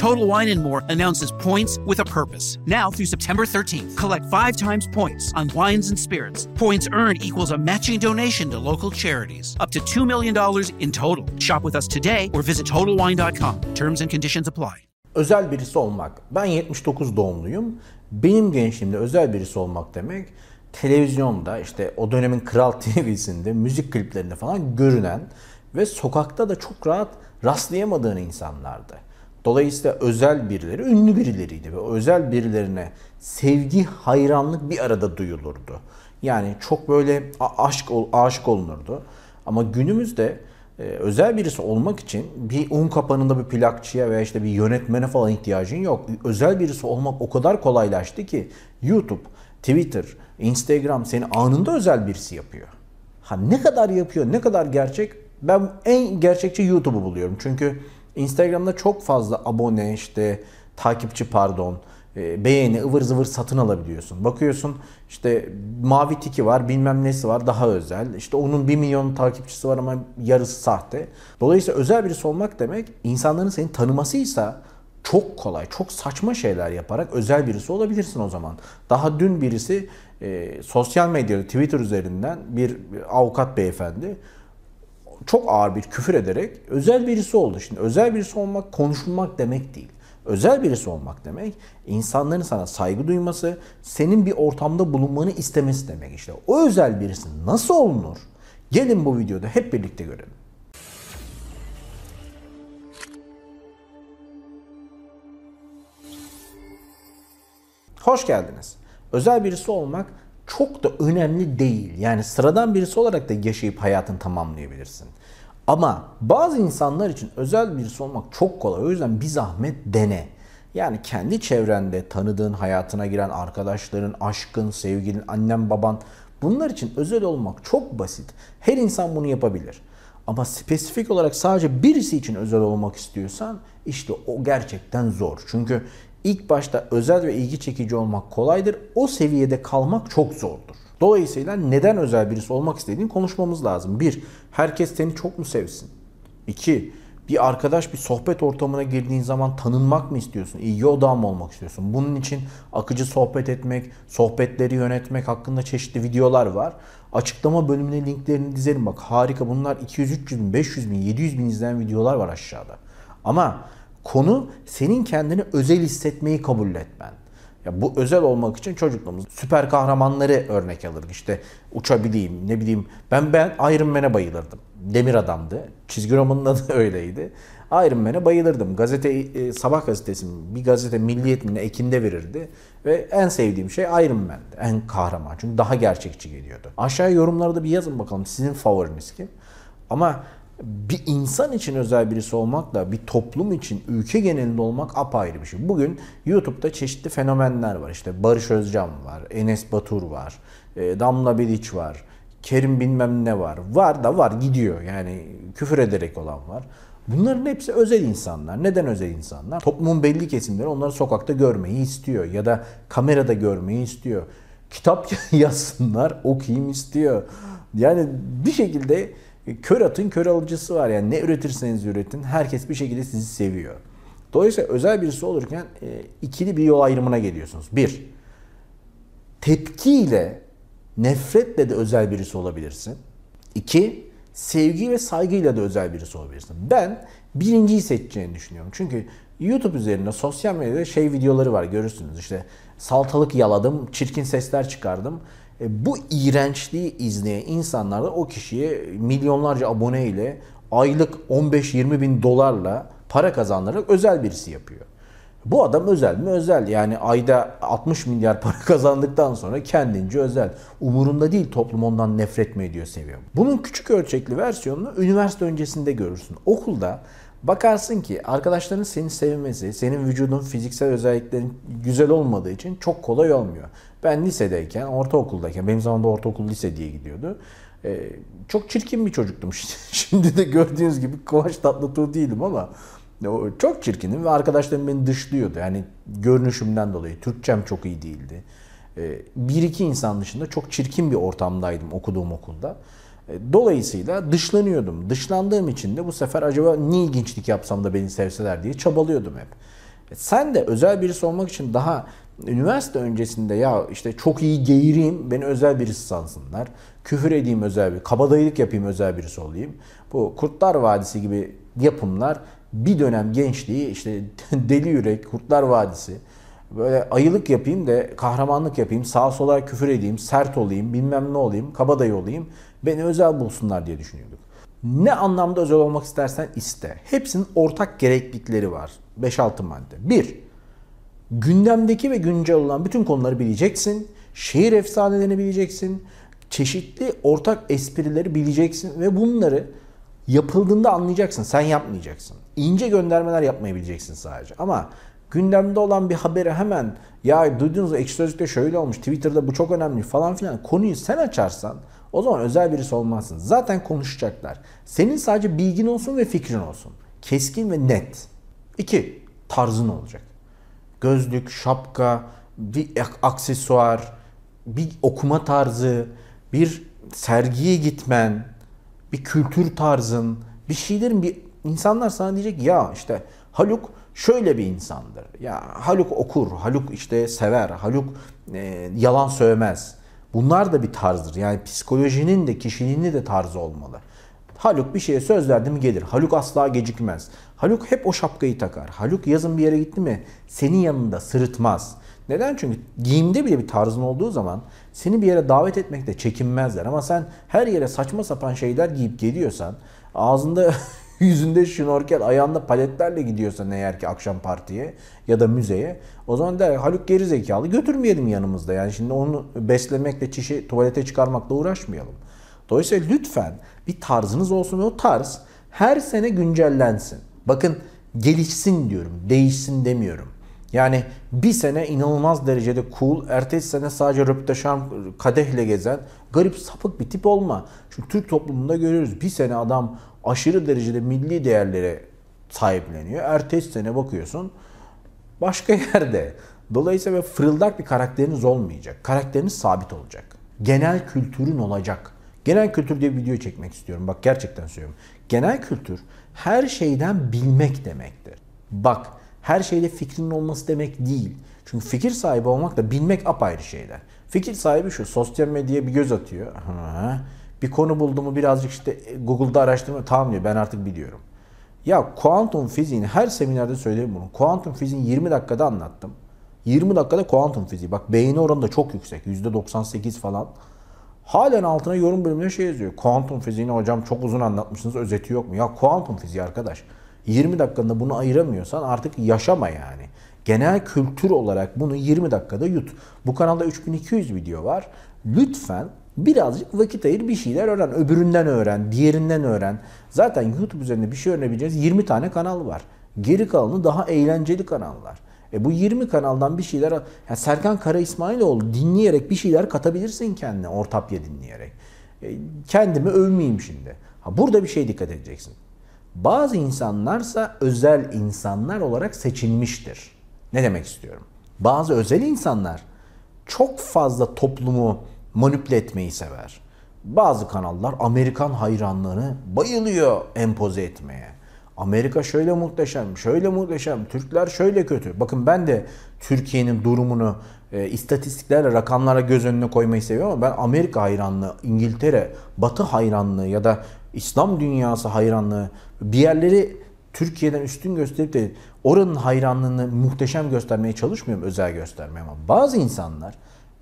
Total Wine More announces points with a purpose. Now through September 13th, collect five times points on wines and spirits. Points earned equals a matching donation to local charities, up to $2 million in total. Shop with us today or visit TotalWine.com. Terms and conditions apply. Özel birisi olmak. Ben 79 doğumluyum. Benim gençliğimde özel birisi olmak demek televizyonda işte o dönemin Kral TV'sinde müzik kliplerinde falan görünen ve sokakta da çok rahat rastlayamadığın insanlardı. Dolayısıyla özel birileri ünlü birileriydi ve özel birilerine sevgi, hayranlık bir arada duyulurdu. Yani çok böyle aşk aşık olunurdu. Ama günümüzde e, özel birisi olmak için bir un kapanında bir plakçıya veya işte bir yönetmene falan ihtiyacın yok. Özel birisi olmak o kadar kolaylaştı ki YouTube, Twitter, Instagram seni anında özel birisi yapıyor. Ha ne kadar yapıyor, ne kadar gerçek? Ben en gerçekçi YouTube'u buluyorum. Çünkü Instagram'da çok fazla abone işte takipçi pardon e, beğeni ıvır zıvır satın alabiliyorsun. Bakıyorsun işte mavi tiki var bilmem nesi var daha özel. İşte onun 1 milyon takipçisi var ama yarısı sahte. Dolayısıyla özel birisi olmak demek insanların seni tanımasıysa çok kolay, çok saçma şeyler yaparak özel birisi olabilirsin o zaman. Daha dün birisi e, sosyal medyada Twitter üzerinden bir avukat beyefendi çok ağır bir küfür ederek özel birisi oldu. Şimdi özel birisi olmak konuşulmak demek değil. Özel birisi olmak demek insanların sana saygı duyması, senin bir ortamda bulunmanı istemesi demek işte. O özel birisi nasıl olunur? Gelin bu videoda hep birlikte görelim. Hoş geldiniz. Özel birisi olmak çok da önemli değil. Yani sıradan birisi olarak da yaşayıp hayatını tamamlayabilirsin. Ama bazı insanlar için özel birisi olmak çok kolay. O yüzden bir zahmet dene. Yani kendi çevrende tanıdığın, hayatına giren arkadaşların, aşkın, sevgilin, annen, baban bunlar için özel olmak çok basit. Her insan bunu yapabilir. Ama spesifik olarak sadece birisi için özel olmak istiyorsan işte o gerçekten zor. Çünkü ilk başta özel ve ilgi çekici olmak kolaydır. O seviyede kalmak çok zordur. Dolayısıyla neden özel birisi olmak istediğini konuşmamız lazım. Bir, herkes seni çok mu sevsin? İki, bir arkadaş bir sohbet ortamına girdiğin zaman tanınmak mı istiyorsun? İlgi odağı mı olmak istiyorsun? Bunun için akıcı sohbet etmek, sohbetleri yönetmek hakkında çeşitli videolar var. Açıklama bölümüne linklerini dizelim bak. Harika bunlar 200, 300 bin, 500 bin, 700 bin izlenen videolar var aşağıda. Ama konu senin kendini özel hissetmeyi kabul etmen. Ya bu özel olmak için çocukluğumuz süper kahramanları örnek alırdık. İşte uçabileyim, ne bileyim. Ben ben Iron Man'e bayılırdım. Demir adamdı. Çizgi romanın adı öyleydi. Iron Man'e bayılırdım. Gazete e, sabah gazetesi bir gazete Milliyet mi Ekim'de verirdi ve en sevdiğim şey Iron Man'di. En kahraman. Çünkü daha gerçekçi geliyordu. Aşağıya yorumlarda bir yazın bakalım sizin favoriniz kim? Ama bir insan için özel birisi olmakla bir toplum için ülke genelinde olmak apayrı bir şey. Bugün YouTube'da çeşitli fenomenler var. İşte Barış Özcan var, Enes Batur var, e, Damla Bilic var, Kerim bilmem ne var. Var da var gidiyor. Yani küfür ederek olan var. Bunların hepsi özel insanlar. Neden özel insanlar? Toplumun belli kesimleri onları sokakta görmeyi istiyor ya da kamerada görmeyi istiyor. Kitap yazsınlar, okuyayım istiyor. Yani bir şekilde kör atın kör alıcısı var. Yani ne üretirseniz üretin herkes bir şekilde sizi seviyor. Dolayısıyla özel birisi olurken e, ikili bir yol ayrımına geliyorsunuz. Bir, tepkiyle, nefretle de özel birisi olabilirsin. İki, sevgi ve saygıyla da özel birisi olabilirsin. Ben birinciyi seçeceğini düşünüyorum. Çünkü YouTube üzerinde sosyal medyada şey videoları var görürsünüz. İşte saltalık yaladım, çirkin sesler çıkardım. E, bu iğrençliği izleyen insanlar da o kişiye milyonlarca abone ile aylık 15-20 bin dolarla para kazandırarak özel birisi yapıyor. Bu adam özel mi? Özel. Yani ayda 60 milyar para kazandıktan sonra kendince özel. Umurunda değil toplum ondan nefret mi ediyor, seviyor? Bunun küçük ölçekli versiyonunu üniversite öncesinde görürsün. Okulda bakarsın ki arkadaşların seni sevmesi, senin vücudun fiziksel özelliklerin güzel olmadığı için çok kolay olmuyor. Ben lisedeyken, ortaokuldayken, benim zamanımda ortaokul lise diye gidiyordu. Ee, çok çirkin bir çocuktum. Şimdi de gördüğünüz gibi Kıvanç Tatlıtuğ değilim ama çok çirkinim ve arkadaşlarım beni dışlıyordu. Yani görünüşümden dolayı. Türkçem çok iyi değildi. Ee, bir iki insan dışında çok çirkin bir ortamdaydım okuduğum okulda. Ee, dolayısıyla dışlanıyordum. Dışlandığım için de bu sefer acaba ne ilginçlik yapsam da beni sevseler diye çabalıyordum hep. Sen de özel birisi olmak için daha üniversite öncesinde ya işte çok iyi geğireyim beni özel birisi sansınlar. Küfür edeyim özel bir, kabadayılık yapayım özel birisi olayım. Bu Kurtlar Vadisi gibi yapımlar bir dönem gençliği işte Deli Yürek, Kurtlar Vadisi böyle ayılık yapayım da kahramanlık yapayım, sağa sola küfür edeyim, sert olayım, bilmem ne olayım, kabadayı olayım. Beni özel bulsunlar diye düşünüyorduk. Ne anlamda özel olmak istersen iste. Hepsinin ortak gereklilikleri var. 5-6 madde. 1. Gündemdeki ve güncel olan bütün konuları bileceksin. Şehir efsanelerini bileceksin. Çeşitli ortak esprileri bileceksin ve bunları yapıldığında anlayacaksın. Sen yapmayacaksın. İnce göndermeler yapmayı bileceksin sadece. Ama gündemde olan bir haberi hemen ya duydunuz ekşi sözlükte şöyle olmuş, Twitter'da bu çok önemli falan filan konuyu sen açarsan o zaman özel birisi olmazsın. Zaten konuşacaklar. Senin sadece bilgin olsun ve fikrin olsun. Keskin ve net. İki, tarzın olacak. Gözlük, şapka, bir aksesuar, bir okuma tarzı, bir sergiye gitmen, bir kültür tarzın, bir şeylerin bir insanlar sana diyecek ya işte Haluk şöyle bir insandır. Ya Haluk okur, Haluk işte sever, Haluk e, yalan söylemez. Bunlar da bir tarzdır. Yani psikolojinin de kişiliğinin de tarzı olmalı. Haluk bir şeye söz verdi mi gelir. Haluk asla gecikmez. Haluk hep o şapkayı takar. Haluk yazın bir yere gitti mi senin yanında sırıtmaz. Neden? Çünkü giyimde bile bir tarzın olduğu zaman seni bir yere davet etmekte çekinmezler. Ama sen her yere saçma sapan şeyler giyip geliyorsan, ağzında yüzünde şnorkel, ayağında paletlerle gidiyorsan eğer ki akşam partiye ya da müzeye o zaman der Haluk geri zekalı götürmeyelim yanımızda. Yani şimdi onu beslemekle, çişi tuvalete çıkarmakla uğraşmayalım. Dolayısıyla lütfen bir tarzınız olsun ve o tarz her sene güncellensin. Bakın gelişsin diyorum, değişsin demiyorum. Yani bir sene inanılmaz derecede cool, ertesi sene sadece röpteşan kadehle gezen garip sapık bir tip olma. Çünkü Türk toplumunda görüyoruz bir sene adam aşırı derecede milli değerlere sahipleniyor. Ertesi sene bakıyorsun başka yerde. Dolayısıyla fırıldak bir karakteriniz olmayacak. Karakteriniz sabit olacak. Genel kültürün olacak. Genel kültür diye bir video çekmek istiyorum. Bak gerçekten söylüyorum. Genel kültür her şeyden bilmek demektir. Bak her şeyde fikrinin olması demek değil. Çünkü fikir sahibi olmak da bilmek apayrı şeyler. Fikir sahibi şu, sosyal medyaya bir göz atıyor. Bir konu buldu mu birazcık işte Google'da araştırma tamam diyor ben artık biliyorum. Ya kuantum fiziğini her seminerde söylerim bunu. Kuantum fiziğini 20 dakikada anlattım. 20 dakikada kuantum fiziği. Bak beğeni oranı da çok yüksek. %98 falan. Halen altına yorum bölümünde şey yazıyor. Kuantum fiziğini hocam çok uzun anlatmışsınız özeti yok mu? Ya kuantum fiziği arkadaş. 20 dakikada bunu ayıramıyorsan artık yaşama yani. Genel kültür olarak bunu 20 dakikada yut. Bu kanalda 3200 video var. Lütfen birazcık vakit ayır bir şeyler öğren. Öbüründen öğren, diğerinden öğren. Zaten YouTube üzerinde bir şey öğrenebileceğiniz 20 tane kanal var. Geri kalanı daha eğlenceli kanallar. E bu 20 kanaldan bir şeyler... Yani Serkan Kara İsmailoğlu dinleyerek bir şeyler katabilirsin kendine Ortapya dinleyerek. E, kendimi övmeyeyim şimdi. Ha, burada bir şey dikkat edeceksin. Bazı insanlarsa özel insanlar olarak seçilmiştir. Ne demek istiyorum? Bazı özel insanlar çok fazla toplumu manipüle etmeyi sever. Bazı kanallar Amerikan hayranlığını bayılıyor empoze etmeye. Amerika şöyle muhteşem, şöyle muhteşem, Türkler şöyle kötü. Bakın ben de Türkiye'nin durumunu e, istatistiklerle, rakamlara göz önüne koymayı seviyorum ama ben Amerika hayranlığı, İngiltere, Batı hayranlığı ya da İslam dünyası hayranlığı bir yerleri Türkiye'den üstün gösterip de oranın hayranlığını muhteşem göstermeye çalışmıyorum, özel göstermeye ama bazı insanlar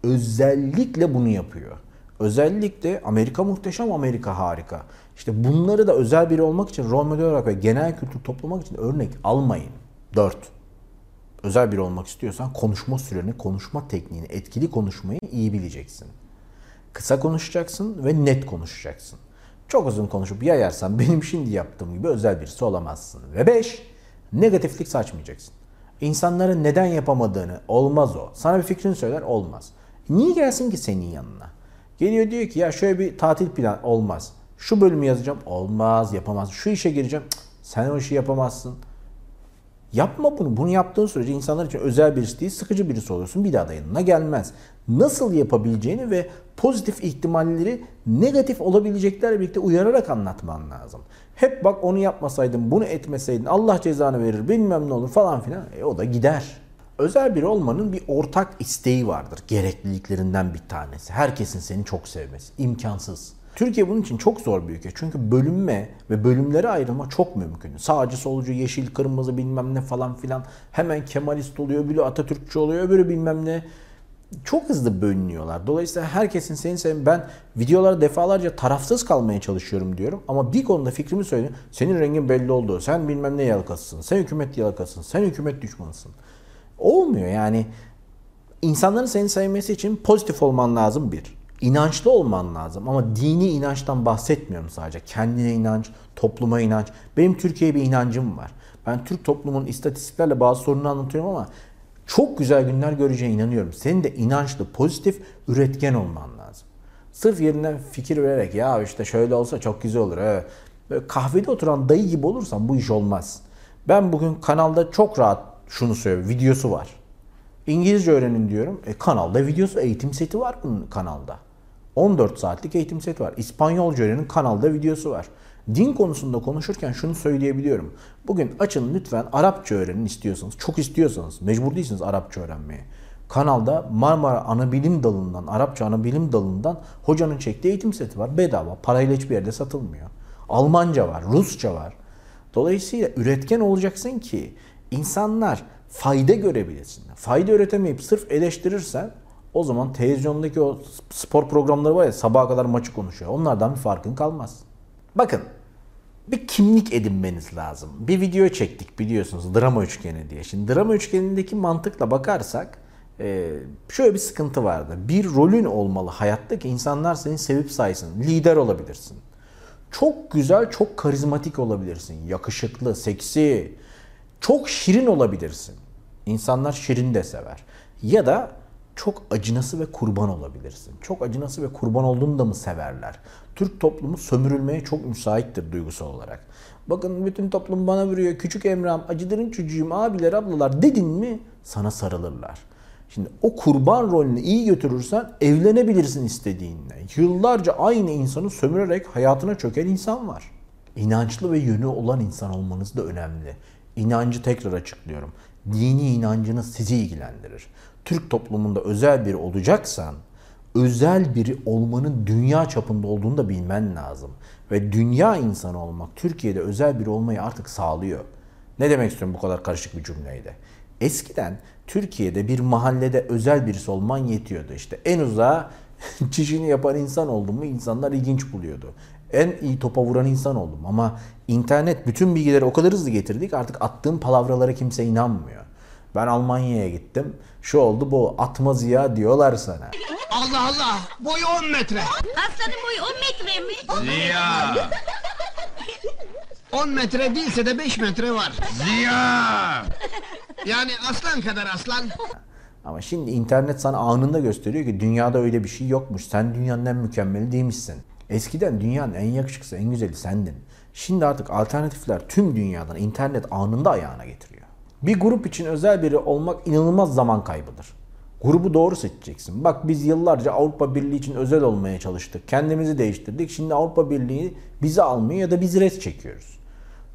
özellikle bunu yapıyor. Özellikle Amerika muhteşem, Amerika harika. İşte bunları da özel biri olmak için rol model olarak ve genel kültür toplamak için örnek almayın. 4. Özel biri olmak istiyorsan konuşma süreni, konuşma tekniğini, etkili konuşmayı iyi bileceksin. Kısa konuşacaksın ve net konuşacaksın. Çok uzun konuşup yayarsan benim şimdi yaptığım gibi özel birisi olamazsın. Ve 5. Negatiflik saçmayacaksın. İnsanların neden yapamadığını olmaz o. Sana bir fikrini söyler olmaz. Niye gelsin ki senin yanına? Geliyor diyor ki ya şöyle bir tatil plan olmaz. Şu bölümü yazacağım olmaz yapamaz. Şu işe gireceğim sen o işi yapamazsın. Yapma bunu. Bunu yaptığın sürece insanlar için özel birisi değil, sıkıcı birisi oluyorsun. Bir daha da yanına gelmez. Nasıl yapabileceğini ve pozitif ihtimalleri negatif olabileceklerle birlikte uyararak anlatman lazım. Hep bak onu yapmasaydın, bunu etmeseydin Allah cezanı verir, bilmem ne olur falan filan. E o da gider. Özel biri olmanın bir ortak isteği vardır. Gerekliliklerinden bir tanesi. Herkesin seni çok sevmesi. İmkansız. Türkiye bunun için çok zor bir ülke. Çünkü bölünme ve bölümlere ayrılma çok mümkün. Sağcı, solcu, yeşil, kırmızı bilmem ne falan filan. Hemen Kemalist oluyor, öbürü Atatürkçü oluyor, öbürü bilmem ne. Çok hızlı bölünüyorlar. Dolayısıyla herkesin seni sevmesi. Ben videolarda defalarca tarafsız kalmaya çalışıyorum diyorum. Ama bir konuda fikrimi söyleyeyim. Senin rengin belli oldu. Sen bilmem ne yalakasısın. Sen hükümet yalakasısın. Sen hükümet düşmanısın. Olmuyor yani. İnsanların seni sevmesi için pozitif olman lazım bir. İnançlı olman lazım ama dini inançtan bahsetmiyorum sadece. Kendine inanç, topluma inanç. Benim Türkiye'ye bir inancım var. Ben Türk toplumunun istatistiklerle bazı sorununu anlatıyorum ama çok güzel günler göreceğine inanıyorum. Senin de inançlı, pozitif, üretken olman lazım. Sırf yerinden fikir vererek ya işte şöyle olsa çok güzel olur. Evet. Böyle kahvede oturan dayı gibi olursan bu iş olmaz. Ben bugün kanalda çok rahat şunu söylüyorum. Videosu var. İngilizce öğrenin diyorum. E, kanalda videosu, eğitim seti var bunun kanalda. 14 saatlik eğitim seti var. İspanyolca öğrenin kanalda videosu var. Din konusunda konuşurken şunu söyleyebiliyorum. Bugün açın lütfen Arapça öğrenin istiyorsanız. Çok istiyorsanız. Mecbur değilsiniz Arapça öğrenmeye. Kanalda Marmara Anabilim Dalı'ndan, Arapça Anabilim Dalı'ndan hocanın çektiği eğitim seti var. Bedava. Parayla hiçbir yerde satılmıyor. Almanca var, Rusça var. Dolayısıyla üretken olacaksın ki insanlar fayda görebilirsin. Fayda üretemeyip sırf eleştirirsen o zaman televizyondaki o spor programları var ya sabaha kadar maçı konuşuyor. Onlardan bir farkın kalmaz. Bakın bir kimlik edinmeniz lazım. Bir video çektik biliyorsunuz drama üçgeni diye. Şimdi drama üçgenindeki mantıkla bakarsak e, şöyle bir sıkıntı vardı. Bir rolün olmalı hayatta ki insanlar seni sevip saysın. Lider olabilirsin. Çok güzel, çok karizmatik olabilirsin. Yakışıklı, seksi, çok şirin olabilirsin. İnsanlar şirin de sever. Ya da çok acınası ve kurban olabilirsin. Çok acınası ve kurban olduğunu da mı severler? Türk toplumu sömürülmeye çok müsaittir duygusal olarak. Bakın bütün toplum bana vuruyor. Küçük Emrah'ım, acıların çocuğum, abiler, ablalar dedin mi sana sarılırlar. Şimdi o kurban rolünü iyi götürürsen evlenebilirsin istediğinle. Yıllarca aynı insanı sömürerek hayatına çöken insan var. İnançlı ve yönü olan insan olmanız da önemli. İnancı tekrar açıklıyorum. Dini inancınız sizi ilgilendirir. Türk toplumunda özel biri olacaksan özel biri olmanın dünya çapında olduğunu da bilmen lazım. Ve dünya insanı olmak Türkiye'de özel biri olmayı artık sağlıyor. Ne demek istiyorum bu kadar karışık bir cümleyle? Eskiden Türkiye'de bir mahallede özel birisi olman yetiyordu. İşte en uzağa çişini yapan insan oldum mu insanlar ilginç buluyordu. En iyi topa vuran insan oldum ama internet bütün bilgileri o kadar hızlı getirdik artık attığım palavralara kimse inanmıyor. Ben Almanya'ya gittim. Şu oldu bu atma ziya diyorlar sana. Allah Allah boyu 10 metre. Aslanın boyu 10 metre mi? Ziya. 10 metre değilse de 5 metre var. Ziya. Yani aslan kadar aslan. Ama şimdi internet sana anında gösteriyor ki dünyada öyle bir şey yokmuş. Sen dünyanın en mükemmeli değilmişsin. Eskiden dünyanın en yakışıklısı, en güzeli sendin. Şimdi artık alternatifler tüm dünyadan internet anında ayağına getiriyor. Bir grup için özel biri olmak inanılmaz zaman kaybıdır. Grubu doğru seçeceksin. Bak biz yıllarca Avrupa Birliği için özel olmaya çalıştık. Kendimizi değiştirdik. Şimdi Avrupa Birliği bizi almıyor ya da biz res çekiyoruz.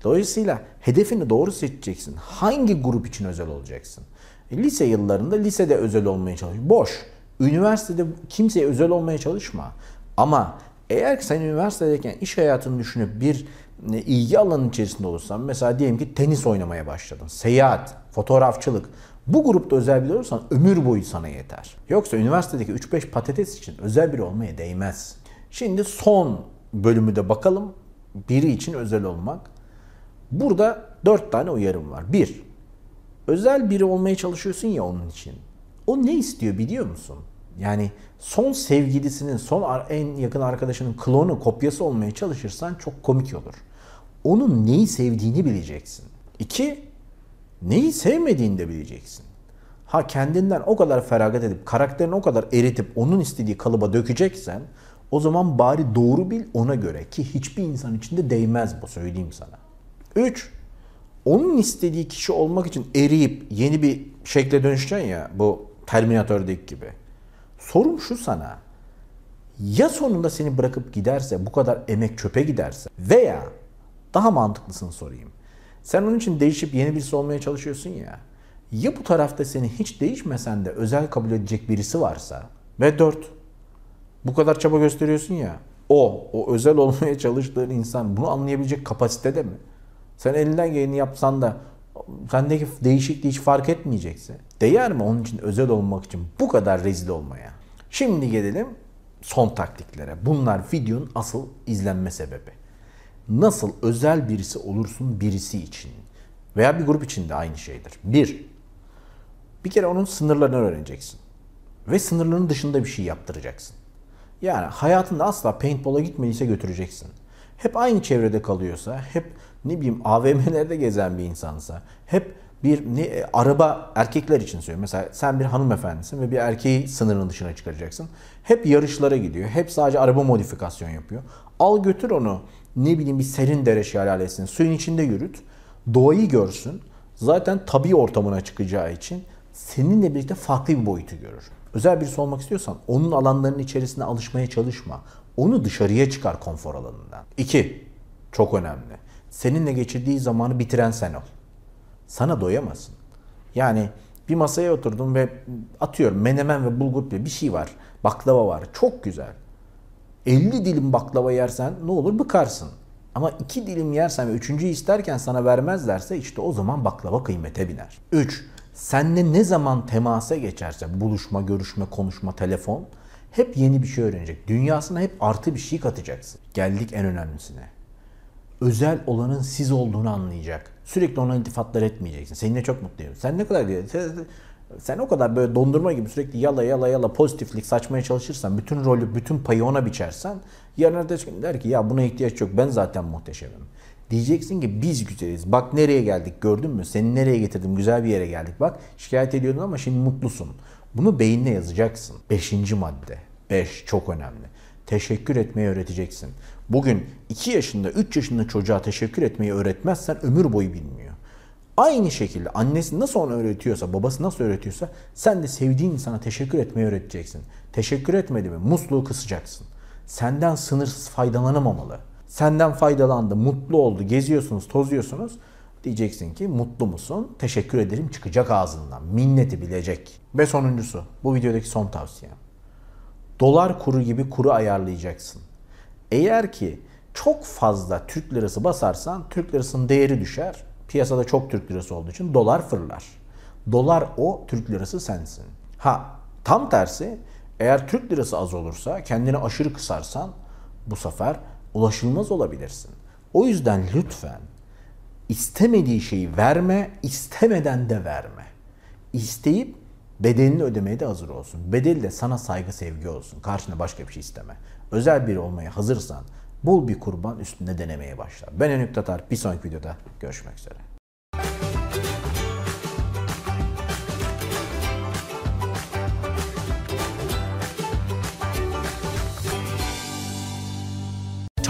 Dolayısıyla hedefini doğru seçeceksin. Hangi grup için özel olacaksın? E, lise yıllarında lisede özel olmaya çalış. Boş. Üniversitede kimseye özel olmaya çalışma. Ama eğer sen üniversitedeyken iş hayatını düşünüp bir e, ilgi alanının içerisinde olursan mesela diyelim ki tenis oynamaya başladın, seyahat, fotoğrafçılık. Bu grupta özel biri olursan ömür boyu sana yeter. Yoksa üniversitedeki 3-5 patates için özel biri olmaya değmez. Şimdi son bölümü de bakalım. Biri için özel olmak. Burada 4 tane uyarım var. 1. Özel biri olmaya çalışıyorsun ya onun için. O ne istiyor biliyor musun? Yani son sevgilisinin, son en yakın arkadaşının klonu, kopyası olmaya çalışırsan çok komik olur. Onun neyi sevdiğini bileceksin. İki, neyi sevmediğini de bileceksin. Ha kendinden o kadar feragat edip, karakterini o kadar eritip onun istediği kalıba dökeceksen o zaman bari doğru bil ona göre ki hiçbir insan içinde değmez bu söyleyeyim sana. Üç, onun istediği kişi olmak için eriyip yeni bir şekle dönüşeceksin ya bu Terminator'daki gibi. Sorum şu sana. Ya sonunda seni bırakıp giderse, bu kadar emek çöpe giderse veya daha mantıklısını sorayım. Sen onun için değişip yeni birisi olmaya çalışıyorsun ya. Ya bu tarafta seni hiç değişmesen de özel kabul edecek birisi varsa ve dört bu kadar çaba gösteriyorsun ya. O, o özel olmaya çalıştığın insan bunu anlayabilecek kapasitede mi? Sen elinden geleni yapsan da sendeki değişikliği hiç fark etmeyecekse. Değer mi onun için özel olmak için bu kadar rezil olmaya? Şimdi gelelim son taktiklere. Bunlar videonun asıl izlenme sebebi. Nasıl özel birisi olursun birisi için veya bir grup için de aynı şeydir. Bir, bir kere onun sınırlarını öğreneceksin. Ve sınırlarının dışında bir şey yaptıracaksın. Yani hayatında asla paintball'a gitmediyse götüreceksin. Hep aynı çevrede kalıyorsa, hep ne bileyim AVM'lerde gezen bir insansa, hep bir ne, e, araba erkekler için söylüyorum. Mesela sen bir hanımefendisin ve bir erkeği sınırın dışına çıkaracaksın. Hep yarışlara gidiyor. Hep sadece araba modifikasyon yapıyor. Al götür onu ne bileyim bir serin dere şelalesine suyun içinde yürüt. Doğayı görsün. Zaten tabi ortamına çıkacağı için seninle birlikte farklı bir boyutu görür. Özel birisi olmak istiyorsan onun alanlarının içerisine alışmaya çalışma. Onu dışarıya çıkar konfor alanından. İki, çok önemli. Seninle geçirdiği zamanı bitiren sen ol. Sana doyamazsın. Yani bir masaya oturdum ve atıyorum menemen ve bulgur bir şey var. Baklava var. Çok güzel. 50 dilim baklava yersen ne olur bıkarsın. Ama iki dilim yersen ve üçüncüyü isterken sana vermezlerse işte o zaman baklava kıymete biner. 3. Seninle ne zaman temasa geçerse buluşma, görüşme, konuşma, telefon hep yeni bir şey öğrenecek. Dünyasına hep artı bir şey katacaksın. Geldik en önemlisine. Özel olanın siz olduğunu anlayacak. Sürekli ona iltifatlar etmeyeceksin. Seninle çok mutluyum. Sen ne kadar sen o kadar böyle dondurma gibi sürekli yala yala yala pozitiflik saçmaya çalışırsan, bütün rolü, bütün payı ona biçersen yarın ertesi gün der ki ya buna ihtiyaç yok ben zaten muhteşemim. Diyeceksin ki biz güzeliz. Bak nereye geldik gördün mü? Seni nereye getirdim? Güzel bir yere geldik. Bak şikayet ediyordun ama şimdi mutlusun. Bunu beynine yazacaksın. Beşinci madde. Beş çok önemli. Teşekkür etmeyi öğreteceksin. Bugün 2 yaşında, 3 yaşında çocuğa teşekkür etmeyi öğretmezsen ömür boyu bilmiyor. Aynı şekilde annesi nasıl onu öğretiyorsa, babası nasıl öğretiyorsa sen de sevdiğin insana teşekkür etmeyi öğreteceksin. Teşekkür etmedi mi musluğu kısacaksın. Senden sınırsız faydalanamamalı. Senden faydalandı, mutlu oldu, geziyorsunuz, tozuyorsunuz. Diyeceksin ki mutlu musun? Teşekkür ederim çıkacak ağzından. Minneti bilecek. Ve sonuncusu, bu videodaki son tavsiyem. Dolar kuru gibi kuru ayarlayacaksın. Eğer ki çok fazla Türk lirası basarsan Türk lirasının değeri düşer. Piyasada çok Türk lirası olduğu için dolar fırlar. Dolar o, Türk lirası sensin. Ha tam tersi eğer Türk lirası az olursa kendini aşırı kısarsan bu sefer ulaşılmaz olabilirsin. O yüzden lütfen istemediği şeyi verme, istemeden de verme. İsteyip bedelini ödemeye de hazır olsun. Bedeli de sana saygı sevgi olsun. Karşına başka bir şey isteme. Özel biri olmaya hazırsan bul bir kurban üstünde denemeye başla. Ben Enük Tatar. Bir sonraki videoda görüşmek üzere.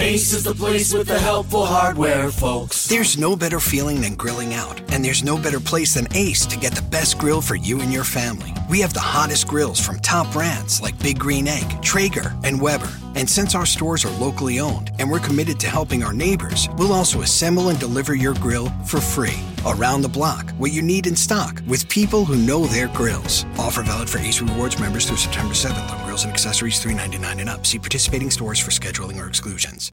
Ace is the place with the helpful hardware, folks. There's no better feeling than grilling out, and there's no better place than Ace to get the best grill for you and your family. We have the hottest grills from top brands like Big Green Egg, Traeger, and Weber. And since our stores are locally owned and we're committed to helping our neighbors, we'll also assemble and deliver your grill for free. Around the block, what you need in stock, with people who know their grills. Offer valid for Ace Rewards members through September 7th on grills and accessories $3.99 and up. See participating stores for scheduling or exclusions.